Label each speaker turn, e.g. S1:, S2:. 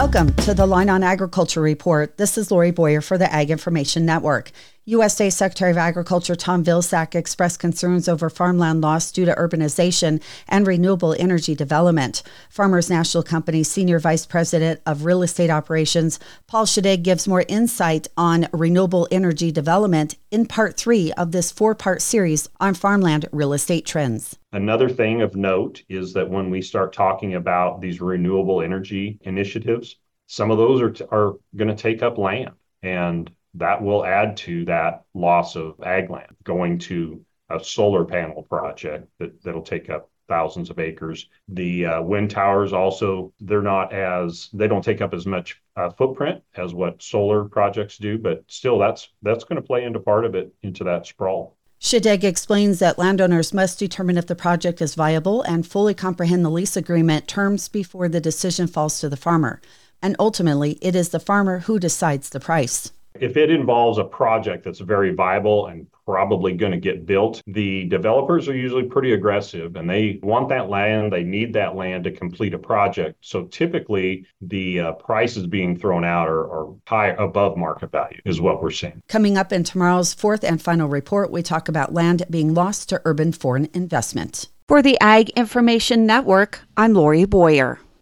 S1: Welcome to the Line on Agriculture Report. This is Lori Boyer for the Ag Information Network. USDA Secretary of Agriculture Tom Vilsack expressed concerns over farmland loss due to urbanization and renewable energy development. Farmers National Company Senior Vice President of Real Estate Operations Paul Schadegg gives more insight on renewable energy development in part three of this four part series on farmland real estate trends.
S2: Another thing of note is that when we start talking about these renewable energy initiatives, some of those are, are going to take up land. And that will add to that loss of ag land going to a solar panel project that, that'll take up thousands of acres. The uh, wind towers also, they're not as, they don't take up as much uh, footprint as what solar projects do, but still that's, that's going to play into part of it into that sprawl.
S1: Schadegg explains that landowners must determine if the project is viable and fully comprehend the lease agreement terms before the decision falls to the farmer. And ultimately, it is the farmer who decides the price.
S2: If it involves a project that's very viable and probably going to get built, the developers are usually pretty aggressive and they want that land. They need that land to complete a project. So typically, the uh, prices being thrown out are, are high above market value, is what we're seeing.
S1: Coming up in tomorrow's fourth and final report, we talk about land being lost to urban foreign investment. For the Ag Information Network, I'm Lori Boyer.